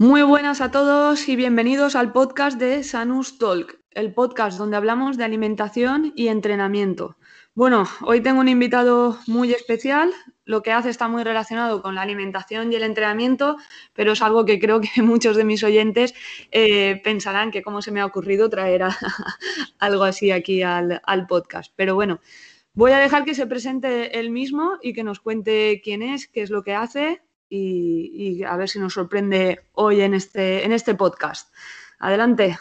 Muy buenas a todos y bienvenidos al podcast de Sanus Talk, el podcast donde hablamos de alimentación y entrenamiento. Bueno, hoy tengo un invitado muy especial. Lo que hace está muy relacionado con la alimentación y el entrenamiento, pero es algo que creo que muchos de mis oyentes eh, pensarán que cómo se me ha ocurrido traer algo así aquí al, al podcast. Pero bueno, voy a dejar que se presente él mismo y que nos cuente quién es, qué es lo que hace y, a ver si nos sorprende hoy en este, en este podcast. Adelante.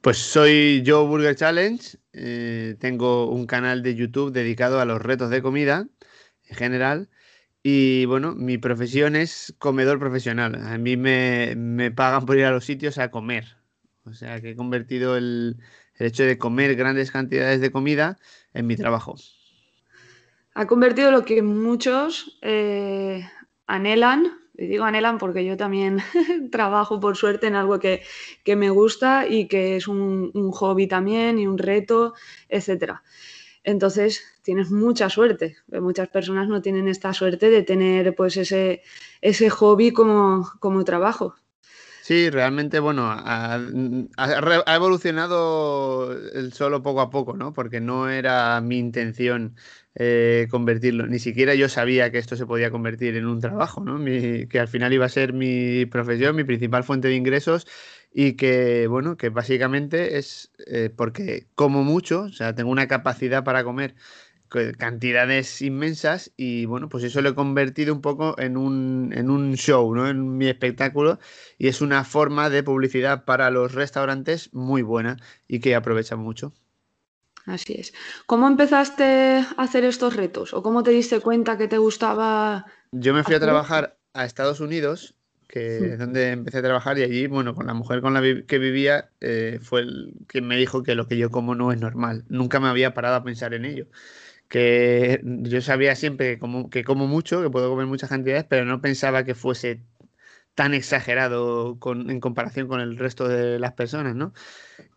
Pues soy Joe Burger Challenge, eh, tengo un canal de YouTube dedicado a los retos de comida en general y bueno, mi profesión es comedor profesional. A mí me, me pagan por ir a los sitios a comer. O sea que he convertido el, el hecho de comer grandes cantidades de comida en mi trabajo. Ha convertido lo que muchos eh, anhelan, y digo anhelan porque yo también trabajo por suerte en algo que, me gusta y que es un, hobby también y un reto, etcétera. Entonces tienes mucha suerte. Muchas personas no tienen esta suerte de tener pues ese, ese hobby como, como trabajo. Sí, realmente, bueno, ha, ha, evolucionado el solo poco a poco, ¿no? Porque no era mi intención eh, convertirlo. Ni siquiera yo sabía que esto se podía convertir en un trabajo, ¿no? que al final iba a ser mi profesión, mi principal fuente de ingresos y que, bueno, que básicamente es eh, porque como mucho, o sea, tengo una capacidad para comer cantidades inmensas y bueno, pues eso lo he convertido un poco en un, en un show, ¿no? En mi espectáculo y es una forma de publicidad para los restaurantes muy buena y que aprovechan mucho. Así es. ¿Cómo empezaste a hacer estos retos? ¿O cómo te diste cuenta que te gustaba? Yo me fui a trabajar a Estados Unidos, que es donde empecé a trabajar, y allí, bueno, con la mujer con la que vivía, eh, fue el que me dijo que lo que yo como no es normal. Nunca me había parado a pensar en ello. Que yo sabía siempre que como, que como mucho, que puedo comer muchas cantidades, pero no pensaba que fuese tan exagerado en comparación con el resto de las personas, ¿no?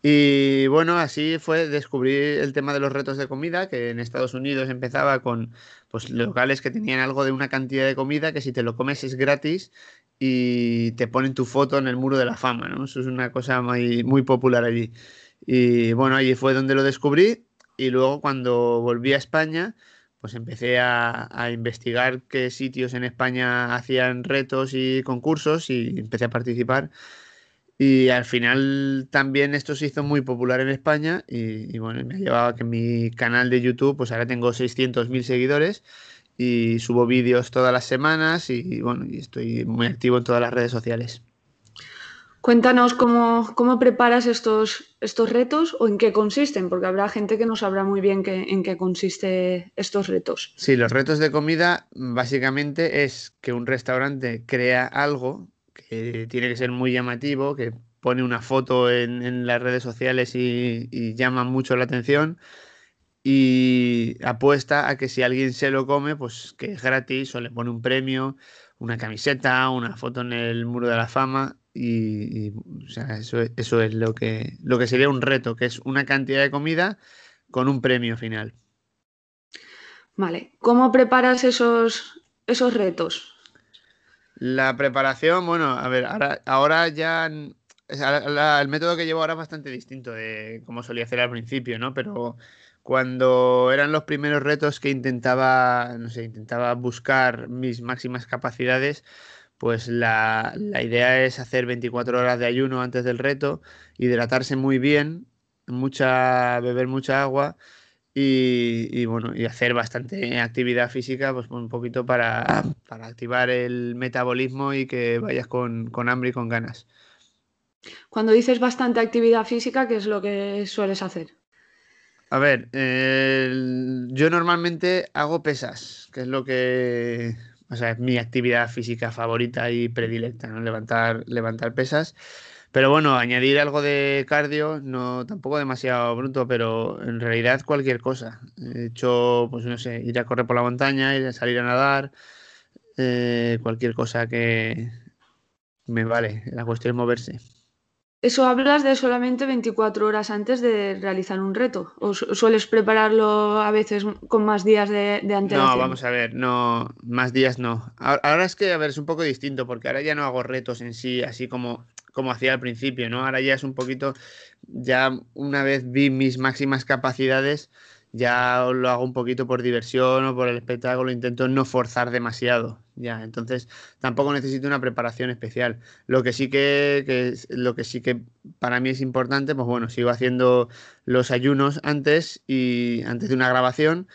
Y bueno, así fue descubrir el tema de los retos de comida, que en Estados Unidos empezaba con pues, locales que tenían algo de una cantidad de comida que si te lo comes es gratis y te ponen tu foto en el muro de la fama, ¿no? Eso es una cosa muy, muy popular allí. Y bueno, allí fue donde lo descubrí y luego cuando volví a España pues empecé a, investigar qué sitios en España hacían retos y concursos y empecé a participar. Y al final también esto se hizo muy popular en España y, bueno, me ha llevado a que mi canal de YouTube, pues ahora tengo 600.000 seguidores y subo vídeos todas las semanas y bueno, y estoy muy activo en todas las redes sociales. Cuéntanos cómo, cómo, preparas estos, estos retos o en qué consisten, porque habrá gente que no sabrá muy bien en qué consiste estos retos. Sí, los retos de comida básicamente es que un restaurante crea algo que tiene que ser muy llamativo, que pone una foto en, las redes sociales y, y, llama mucho la atención y apuesta a que si alguien se lo come, pues que es gratis o le pone un premio, una camiseta, una foto en el muro de la fama y, eso, eso, es lo que, lo que sería un reto, que es una cantidad de comida con un premio final. Vale, ¿cómo preparas esos, esos retos? La preparación, bueno, a ver, ahora, ahora ya el método que llevo ahora es bastante distinto de como solía hacer al principio, ¿no? Pero cuando eran los primeros retos que intentaba, no sé, intentaba buscar mis máximas capacidades, pues la, idea es hacer 24 horas de ayuno antes del reto, hidratarse muy bien, mucha, beber mucha agua y, bueno, y hacer bastante actividad física, pues un poquito para, activar el metabolismo y que vayas con, hambre y con ganas. Cuando dices bastante actividad física, ¿qué es lo que sueles hacer? A ver, yo normalmente hago pesas, que es lo que o sea, es mi actividad física favorita y predilecta, ¿no? Levantar, levantar pesas. Pero bueno, añadir algo de cardio, no tampoco demasiado bruto, pero en realidad cualquier cosa. He hecho, pues no sé, ir a correr por la montaña, ir a salir a nadar, eh, cualquier cosa que me vale. La cuestión es moverse. Eso hablas de solamente 24 horas antes de realizar un reto. ¿O sueles prepararlo a veces con más días de, de antelación? No, vamos a ver, no, más días no. Ahora es que, a ver, es un poco distinto, porque ahora ya no hago retos en sí, así como, como hacía al principio, ¿no? Ahora ya es un poquito, ya una vez vi mis máximas capacidades, ya lo hago un poquito por diversión o por el espectáculo, intento no forzar demasiado, ya, entonces tampoco necesito una preparación especial. Lo que sí que, lo que sí que para mí es importante, pues bueno, sigo haciendo los ayunos antes y antes de una grabación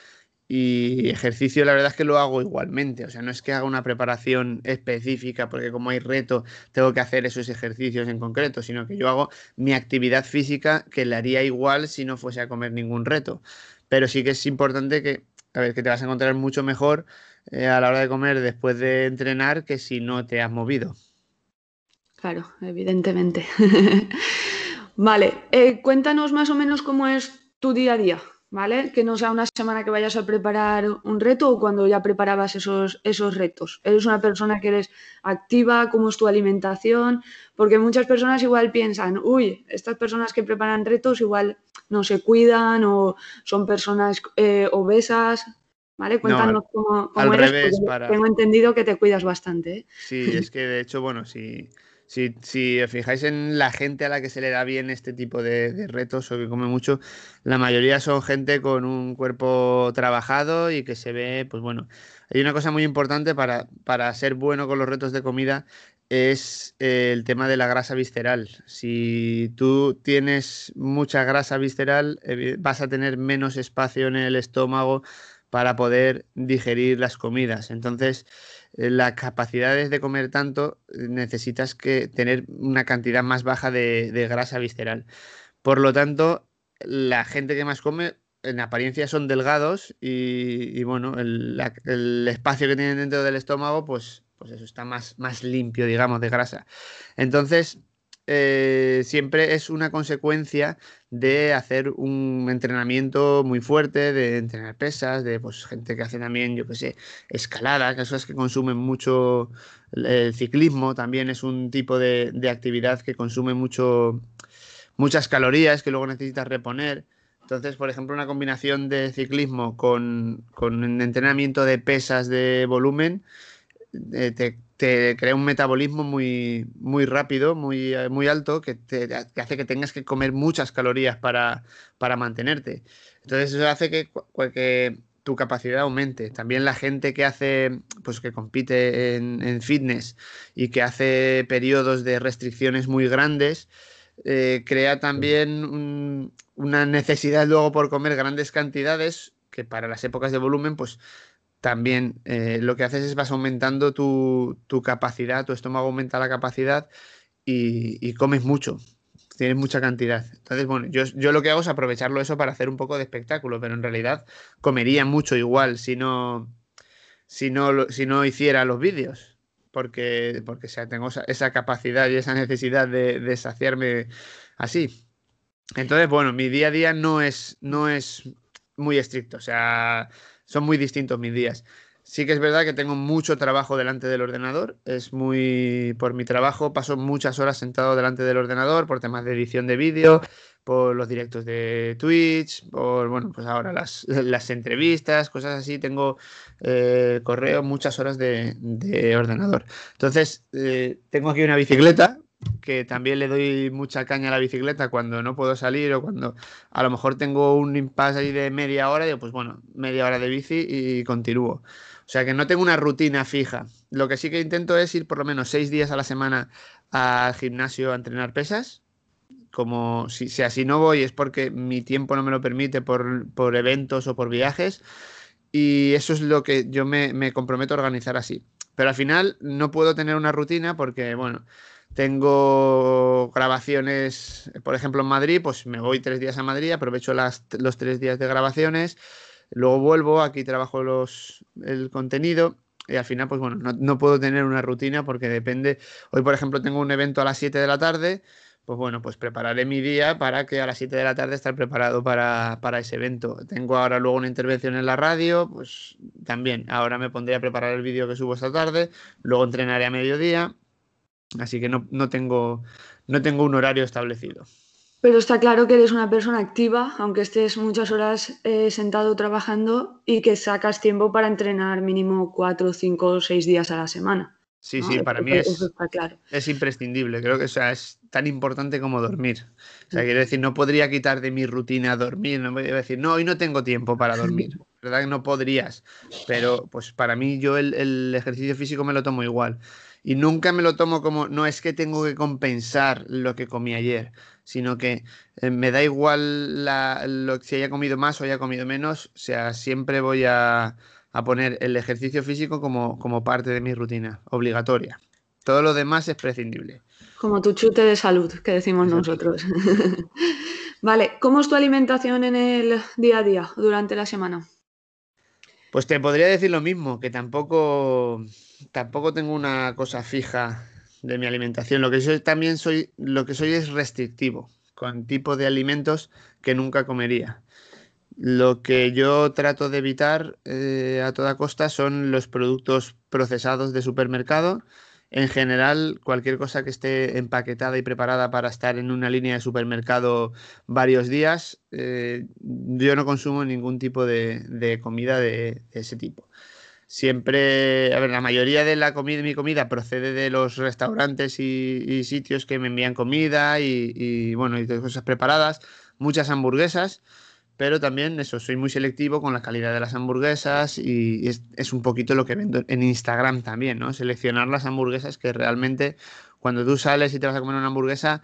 y ejercicio la verdad es que lo hago igualmente, o sea, no es que haga una preparación específica porque como hay reto tengo que hacer esos ejercicios en concreto, sino que yo hago mi actividad física que la haría igual si no fuese a comer ningún reto pero sí que es importante que, a que te vas a encontrar mucho mejor eh, a la hora de comer después de entrenar que si no te has movido. Claro, evidentemente. vale, eh, cuéntanos más o menos cómo es tu día a día, ¿vale? Que no sea una semana que vayas a preparar un reto o cuando ya preparabas esos, esos retos. ¿Eres una persona que eres activa? ¿Cómo es tu alimentación? Porque muchas personas igual piensan, uy, estas personas que preparan retos igual no se cuidan o son personas eh, obesas. ¿Vale? Cuéntanos cómo, al Revés, Tengo entendido que te cuidas bastante. ¿eh? Sí, es que de hecho, bueno, si, si, si, os fijáis en la gente a la que se le da bien este tipo de, retos o que come mucho, la mayoría son gente con un cuerpo trabajado y que se ve, pues bueno, hay una cosa muy importante para, para ser bueno con los retos de comida es eh, el tema de la grasa visceral. Si tú tienes mucha grasa visceral, vas a tener menos espacio en el estómago para poder digerir las comidas. Entonces, eh, las capacidades de comer tanto eh, necesitas que tener una cantidad más baja de, grasa visceral. Por lo tanto, la gente que más come en apariencia son delgados y, bueno, el, el, espacio que tienen dentro del estómago pues pues eso está más, más limpio, digamos, de grasa. Entonces, eh, siempre es una consecuencia de hacer un entrenamiento muy fuerte, de entrenar pesas, de pues, gente que hace también, yo qué sé, escalada, cosas que consumen mucho. El ciclismo también es un tipo de, actividad que consume mucho, muchas calorías que luego necesitas reponer. Entonces, por ejemplo, una combinación de ciclismo con, con entrenamiento de pesas de volumen eh, te, crea un metabolismo muy, muy rápido, muy, eh, muy alto, que te hace que tengas que comer muchas calorías para, para mantenerte. Entonces eso hace que, que, tu capacidad aumente. También la gente que hace, pues que compite en, fitness y que hace periodos de restricciones muy grandes, eh, crea también una necesidad luego por comer grandes cantidades que para las épocas de volumen, pues también eh, lo que haces es vas aumentando tu, capacidad, tu estómago aumenta la capacidad y, comes mucho, tienes mucha cantidad. Entonces, bueno, yo, lo que hago es aprovecharlo eso para hacer un poco de espectáculo, pero en realidad comería mucho igual si no, si no, si no hiciera los vídeos, porque, porque tengo esa, capacidad y esa necesidad de, de saciarme así. Entonces, bueno, mi día a día no es, no es muy estricto, o sea son muy distintos mis días. Sí que es verdad que tengo mucho trabajo delante del ordenador. Es muy. Por mi trabajo paso muchas horas sentado delante del ordenador por temas de edición de vídeo, por los directos de Twitch, por, bueno, pues ahora las, entrevistas, cosas así. Tengo eh, correo, muchas horas de, ordenador. Entonces, eh, tengo aquí una bicicleta que también le doy mucha caña a la bicicleta cuando no puedo salir o cuando a lo mejor tengo un impasse ahí de media hora, digo, pues bueno, media hora de bici y continúo. O sea que no tengo una rutina fija. Lo que sí que intento es ir por lo menos seis días a la semana al gimnasio a entrenar pesas. Como si, si así no voy es porque mi tiempo no me lo permite por, por eventos o por viajes. Y eso es lo que yo me, me comprometo a organizar así. Pero al final no puedo tener una rutina porque, bueno, tengo grabaciones, por ejemplo, en Madrid, pues me voy tres días a Madrid, aprovecho las, los tres días de grabaciones, luego vuelvo, aquí trabajo los, el contenido y al final, pues bueno, no, puedo tener una rutina porque depende. Hoy, por ejemplo, tengo un evento a las 7 de la tarde, pues bueno, pues prepararé mi día para que a las 7 de la tarde estar preparado para, para, ese evento. Tengo ahora luego una intervención en la radio, pues también, ahora me pondré a preparar el vídeo que subo esta tarde, luego entrenaré a mediodía Así que no, no, tengo, no tengo un horario establecido. Pero está claro que eres una persona activa, aunque estés muchas horas eh, sentado trabajando y que sacas tiempo para entrenar mínimo cuatro, cinco o seis días a la semana. Sí, sí, para mí es, claro. es imprescindible. Creo que sea, es tan importante como dormir. O sea, quiero decir, no podría quitar de mi rutina dormir. No podría decir, no, hoy no tengo tiempo para dormir. ¿Verdad que no podrías? Pero pues para mí yo el, el ejercicio físico me lo tomo igual. Y nunca me lo tomo como, no es que tengo que compensar lo que comí ayer sino que eh, me da igual la, lo, si haya comido más o haya comido menos, o sea, siempre voy a, poner el ejercicio físico como, como, parte de mi rutina, obligatoria. Todo lo demás es prescindible. Como tu chute de salud, que decimos nosotros. vale, ¿cómo es tu alimentación en el día a día, durante la semana? Pues te podría decir lo mismo, que tampoco, tampoco tengo una cosa fija de mi alimentación. Lo que yo también soy, lo que soy es restrictivo con tipo de alimentos que nunca comería. Lo que yo trato de evitar eh, a toda costa son los productos procesados de supermercado. En general, cualquier cosa que esté empaquetada y preparada para estar en una línea de supermercado varios días, eh, yo no consumo ningún tipo de, comida de ese tipo siempre, a ver, la mayoría de la comida, mi comida procede de los restaurantes y, sitios que me envían comida y, bueno, y cosas preparadas, muchas hamburguesas, pero también eso, soy muy selectivo con la calidad de las hamburguesas y es, un poquito lo que vendo en Instagram también, ¿no? Seleccionar las hamburguesas que realmente cuando tú sales y te vas a comer una hamburguesa,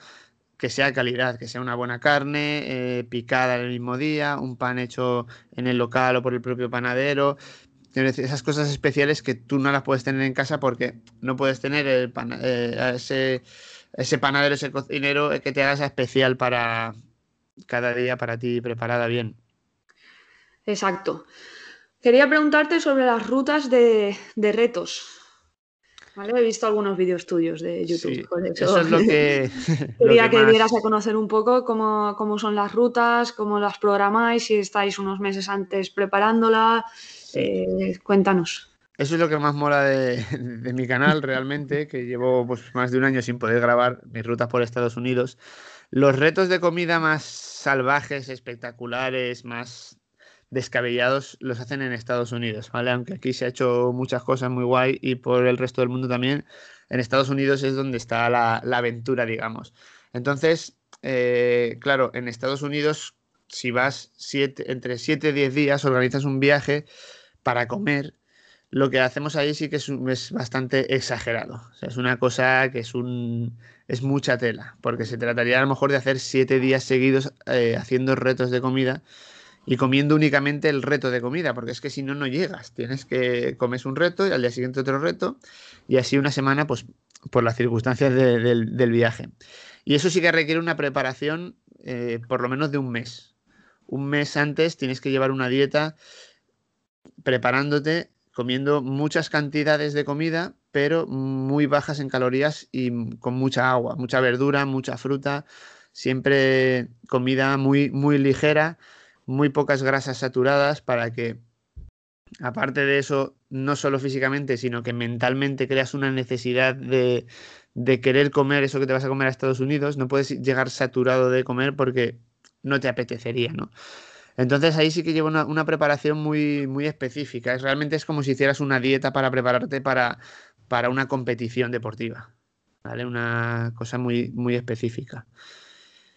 que sea calidad, que sea una buena carne, eh, picada el mismo día, un pan hecho en el local o por el propio panadero, esas cosas especiales que tú no las puedes tener en casa porque no puedes tener el eh, ese, ese panadero, ese cocinero que te haga esa especial para cada día para ti preparada bien. Exacto. Quería preguntarte sobre las rutas de, retos. He visto algunos vídeos tuyos de YouTube. eso. es lo que. Quería que, dieras a conocer un poco cómo, cómo, son las rutas, cómo las programáis, si estáis unos meses antes preparándola, eh, cuéntanos. Eso es lo que más mola de, mi canal realmente, que llevo pues, más de un año sin poder grabar mis rutas por Estados Unidos. Los retos de comida más salvajes, espectaculares, más descabellados, los hacen en Estados Unidos, ¿vale? Aunque aquí se ha hecho muchas cosas muy guay y por el resto del mundo también, en Estados Unidos es donde está la, aventura, digamos. Entonces, eh, claro, en Estados Unidos, si vas siete, entre 7 y 10 días, organizas un viaje para comer, lo que hacemos ahí sí que es, bastante exagerado. O sea, es una cosa que es un es mucha tela, porque se trataría a lo mejor de hacer siete días seguidos eh, haciendo retos de comida y comiendo únicamente el reto de comida, porque es que si no, no llegas. Tienes que comes un reto y al día siguiente otro reto y así una semana, pues por las circunstancias del viaje. Y eso sí que requiere una preparación eh, por lo menos de un mes. Un mes antes tienes que llevar una dieta preparándote, comiendo muchas cantidades de comida, pero muy bajas en calorías y con mucha agua, mucha verdura, mucha fruta, siempre comida muy, muy ligera, muy pocas grasas saturadas para que, aparte de eso, no solo físicamente, sino que mentalmente creas una necesidad de, de querer comer eso que te vas a comer a Estados Unidos, no puedes llegar saturado de comer porque no te apetecería, ¿no? Entonces ahí sí que lleva una, preparación muy, muy específica. Es, realmente es como si hicieras una dieta para prepararte para, para una competición deportiva. ¿Vale? Una cosa muy, muy específica.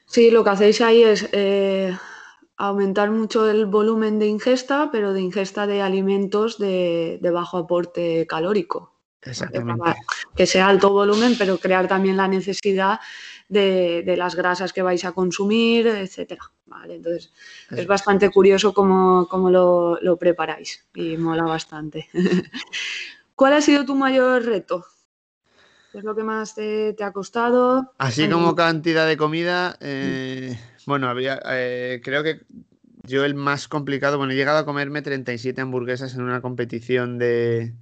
Sí, lo que hacéis ahí es eh, aumentar mucho el volumen de ingesta, pero de ingesta de alimentos de, de bajo aporte calórico. Exactamente. Que sea alto volumen, pero crear también la necesidad de, las grasas que vais a consumir, etcétera. Vale, entonces es bastante curioso cómo, lo, preparáis y mola bastante. ¿Cuál ha sido tu mayor reto? ¿Qué es lo que más te, ha costado? Así como cantidad de comida, eh, bueno, había, eh, creo que yo el más complicado, bueno, he llegado a comerme 37 hamburguesas en una competición de,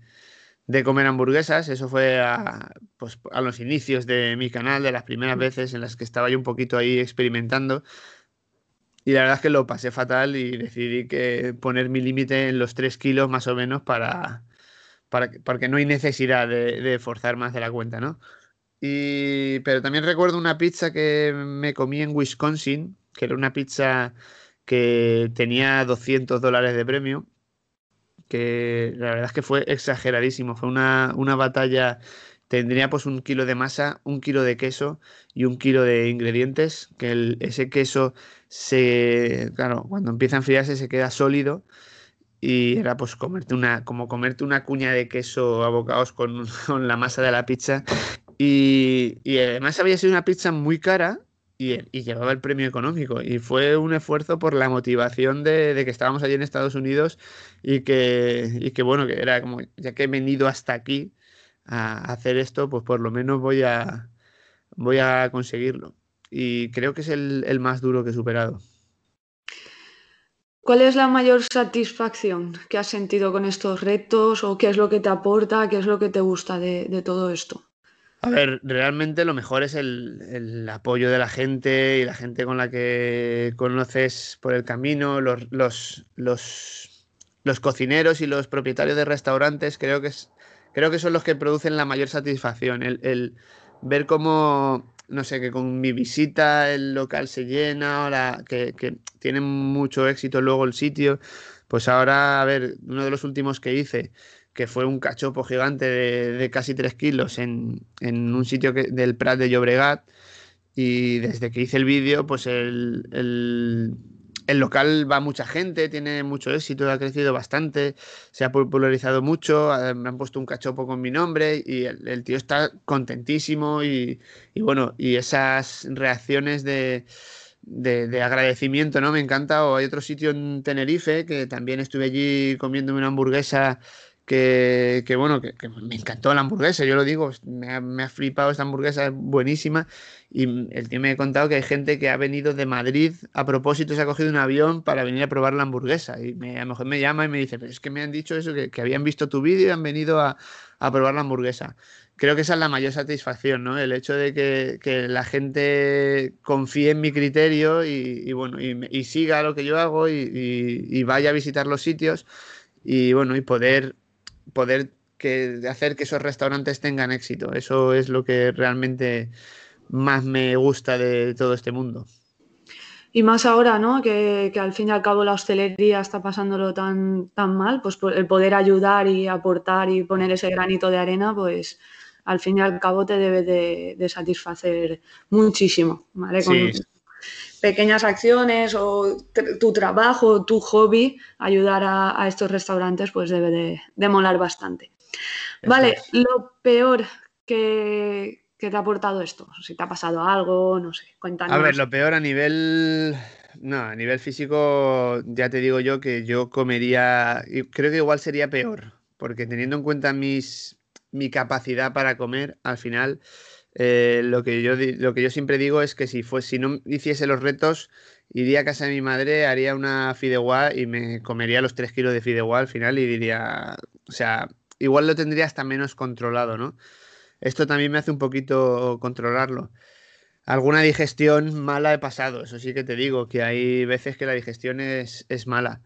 de comer hamburguesas. Eso fue a, pues, a los inicios de mi canal, de las primeras veces en las que estaba yo un poquito ahí experimentando. Y la verdad es que lo pasé fatal y decidí que poner mi límite en los 3 kilos más o menos para, para porque no hay necesidad de, forzar más de la cuenta, ¿no? Y, pero también recuerdo una pizza que me comí en Wisconsin, que era una pizza que tenía 200 dólares de premio, que la verdad es que fue exageradísimo, fue una, una batalla tendría pues un kilo de masa, un kilo de queso y un kilo de ingredientes, que ese queso se, claro, cuando empieza a enfriarse se queda sólido y era pues comerte una, como comerte una cuña de queso abocados con, con la masa de la pizza. Y, y, además había sido una pizza muy cara y, llevaba el premio económico y fue un esfuerzo por la motivación de, que estábamos allí en Estados Unidos y que, bueno, que era como, ya que he venido hasta aquí, a hacer esto, pues por lo menos voy a, voy a conseguirlo. Y creo que es el, más duro que he superado. ¿Cuál es la mayor satisfacción que has sentido con estos retos o qué es lo que te aporta, qué es lo que te gusta de todo esto? A ver, realmente lo mejor es el, apoyo de la gente y la gente con la que conoces por el camino, los, los, los, cocineros y los propietarios de restaurantes, creo que es creo que son los que producen la mayor satisfacción. El, ver cómo, no sé, que con mi visita el local se llena, ahora que, que tiene mucho éxito luego el sitio. Pues ahora, a ver, uno de los últimos que hice, que fue un cachopo gigante de, de casi 3 kilos en, en, un sitio del Prat de Llobregat. Y desde que hice el vídeo, pues el, el el local va mucha gente, tiene mucho éxito, ha crecido bastante, se ha popularizado mucho, eh, me han puesto un cachopo con mi nombre y el, el tío está contentísimo y, y, bueno, y esas reacciones de, de, de, agradecimiento, ¿no? Me encanta. O hay otro sitio en Tenerife que también estuve allí comiéndome una hamburguesa que, que bueno, que, que, me encantó la hamburguesa, yo lo digo, me ha, me ha flipado esta hamburguesa, es buenísima. Y el tío me ha contado que hay gente que ha venido de Madrid a propósito, se ha cogido un avión para venir a probar la hamburguesa. Y me, a lo mejor me llama y me dice, pero es que me han dicho eso, que, que habían visto tu vídeo y han venido a, a, probar la hamburguesa. Creo que esa es la mayor satisfacción, ¿no? El hecho de que, que la gente confíe en mi criterio y, y bueno, y, y, siga lo que yo hago y, y vaya a visitar los sitios y bueno, y poder poder que, hacer que esos restaurantes tengan éxito. Eso es lo que realmente más me gusta de todo este mundo. Y más ahora, ¿no? Que, que, al fin y al cabo la hostelería está pasándolo tan, tan mal, pues el poder ayudar y aportar y poner ese granito de arena, pues al fin y al cabo te debe de, de satisfacer muchísimo, ¿vale? Con sí. Pequeñas acciones o tu trabajo, tu hobby, ayudar a, a estos restaurantes, pues debe de, de molar bastante. Vale, es. lo peor que, ¿Qué te ha aportado esto? Si te ha pasado algo, no sé, cuéntanos. A ver, lo peor a nivel. No, a nivel físico, ya te digo yo que yo comería. Creo que igual sería peor, porque teniendo en cuenta mis, mi capacidad para comer, al final, eh, lo, que yo, lo que yo siempre digo es que si, fue, si no hiciese los retos, iría a casa de mi madre, haría una fideuá y me comería los 3 kilos de fideuá al final y diría. O sea, igual lo tendría hasta menos controlado, ¿no? Esto también me hace un poquito controlarlo. Alguna digestión mala he pasado, eso sí que te digo, que hay veces que la digestión es, es mala.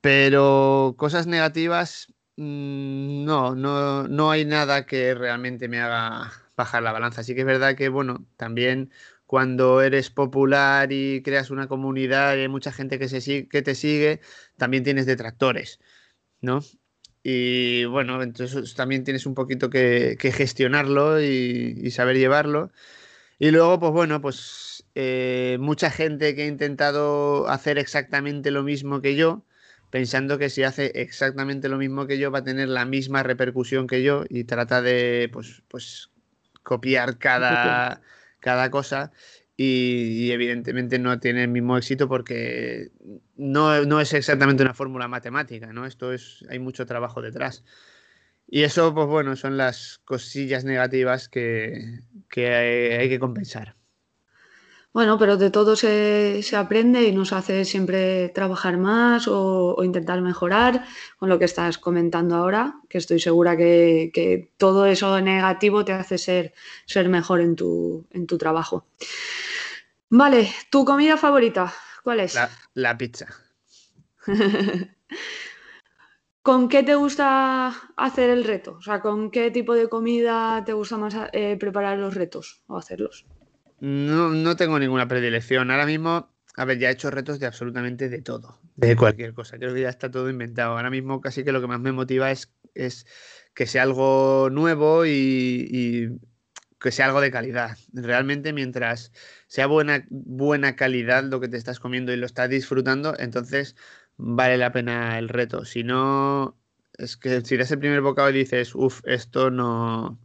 Pero cosas negativas, mmm, no, no, no hay nada que realmente me haga bajar la balanza. Así que es verdad que, bueno, también cuando eres popular y creas una comunidad y hay mucha gente que, se, que te sigue, también tienes detractores, ¿no? Y bueno, entonces también tienes un poquito que, gestionarlo y, y, saber llevarlo. Y luego, pues bueno, pues eh, mucha gente que ha intentado hacer exactamente lo mismo que yo, pensando que si hace exactamente lo mismo que yo va a tener la misma repercusión que yo y trata de pues, pues copiar cada, cada cosa y, y, evidentemente no tiene el mismo éxito porque no, no es exactamente una fórmula matemática, ¿no? Esto es, hay mucho trabajo detrás. Y eso, pues bueno, son las cosillas negativas que, que hay, hay, que compensar. Bueno, pero de todo se, se, aprende y nos hace siempre trabajar más o, o, intentar mejorar con lo que estás comentando ahora, que estoy segura que, que todo eso negativo te hace ser, ser mejor en tu, en tu trabajo. Vale, ¿tu comida favorita? ¿Cuál es? La, la pizza. ¿Con qué te gusta hacer el reto? O sea, ¿con qué tipo de comida te gusta más eh, preparar los retos o hacerlos? No, no tengo ninguna predilección. Ahora mismo, a ver, ya he hecho retos de absolutamente de todo, de cualquier cosa. Creo que ya está todo inventado. Ahora mismo casi que lo que más me motiva es, es que sea algo nuevo y, que sea algo de calidad. Realmente mientras sea buena, buena calidad lo que te estás comiendo y lo estás disfrutando, entonces vale la pena el reto. Si no, es que si das el primer bocado y dices, uff, esto no,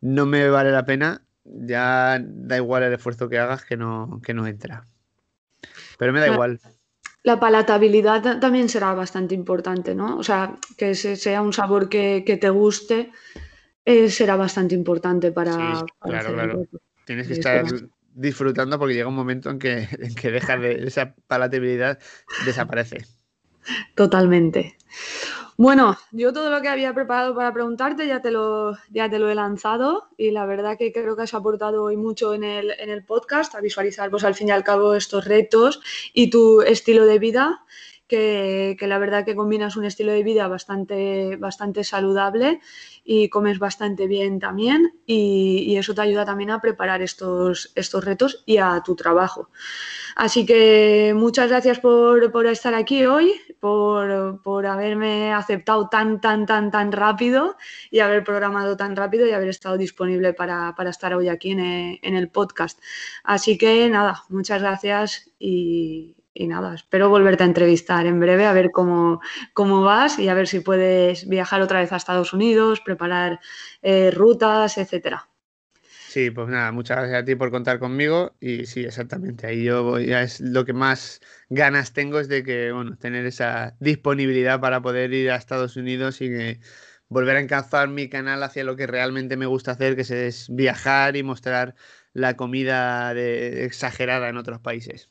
no me vale la pena, ya da igual el esfuerzo que hagas que no, que no entra. Pero me da igual. La palatabilidad también será bastante importante, ¿no? O sea, que sea un sabor que, te guste eh, será bastante importante para... Sí, claro, claro. Tienes que estar disfrutando porque llega un momento en que, en que deja de, esa palatabilidad desaparece. Totalmente. Bueno, yo todo lo que había preparado para preguntarte ya te lo, ya te lo he lanzado y la verdad que creo que has aportado hoy mucho en el, en el podcast a visualizar pues al fin y al cabo estos retos y tu estilo de vida que, la verdad que combinas un estilo de vida bastante, bastante saludable y comes bastante bien también y, eso te ayuda también a preparar estos, estos retos y a tu trabajo. Así que muchas gracias por, estar aquí hoy, por, haberme aceptado tan, tan, tan, tan rápido y haber programado tan rápido y haber estado disponible para, estar hoy aquí en en el podcast. Así que nada, muchas gracias y, y nada, espero volverte a entrevistar en breve, a ver cómo, cómo vas y a ver si puedes viajar otra vez a Estados Unidos, preparar eh, rutas, etcétera. Sí, pues nada, muchas gracias a ti por contar conmigo y sí, exactamente, ahí yo voy, ya es lo que más ganas tengo es de que, bueno, tener esa disponibilidad para poder ir a Estados Unidos y volver a encauzar mi canal hacia lo que realmente me gusta hacer, que es viajar y mostrar la comida exagerada en otros países.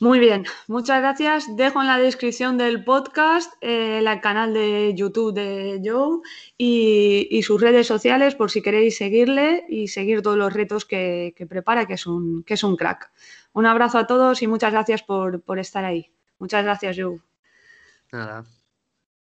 Muy bien, muchas gracias. Dejo en la descripción del podcast eh, el canal de YouTube de Joe y, sus redes sociales por si queréis seguirle y seguir todos los retos que, prepara, que es, un, crack. Un abrazo a todos y muchas gracias por, por estar ahí. Muchas gracias, Joe. Nada.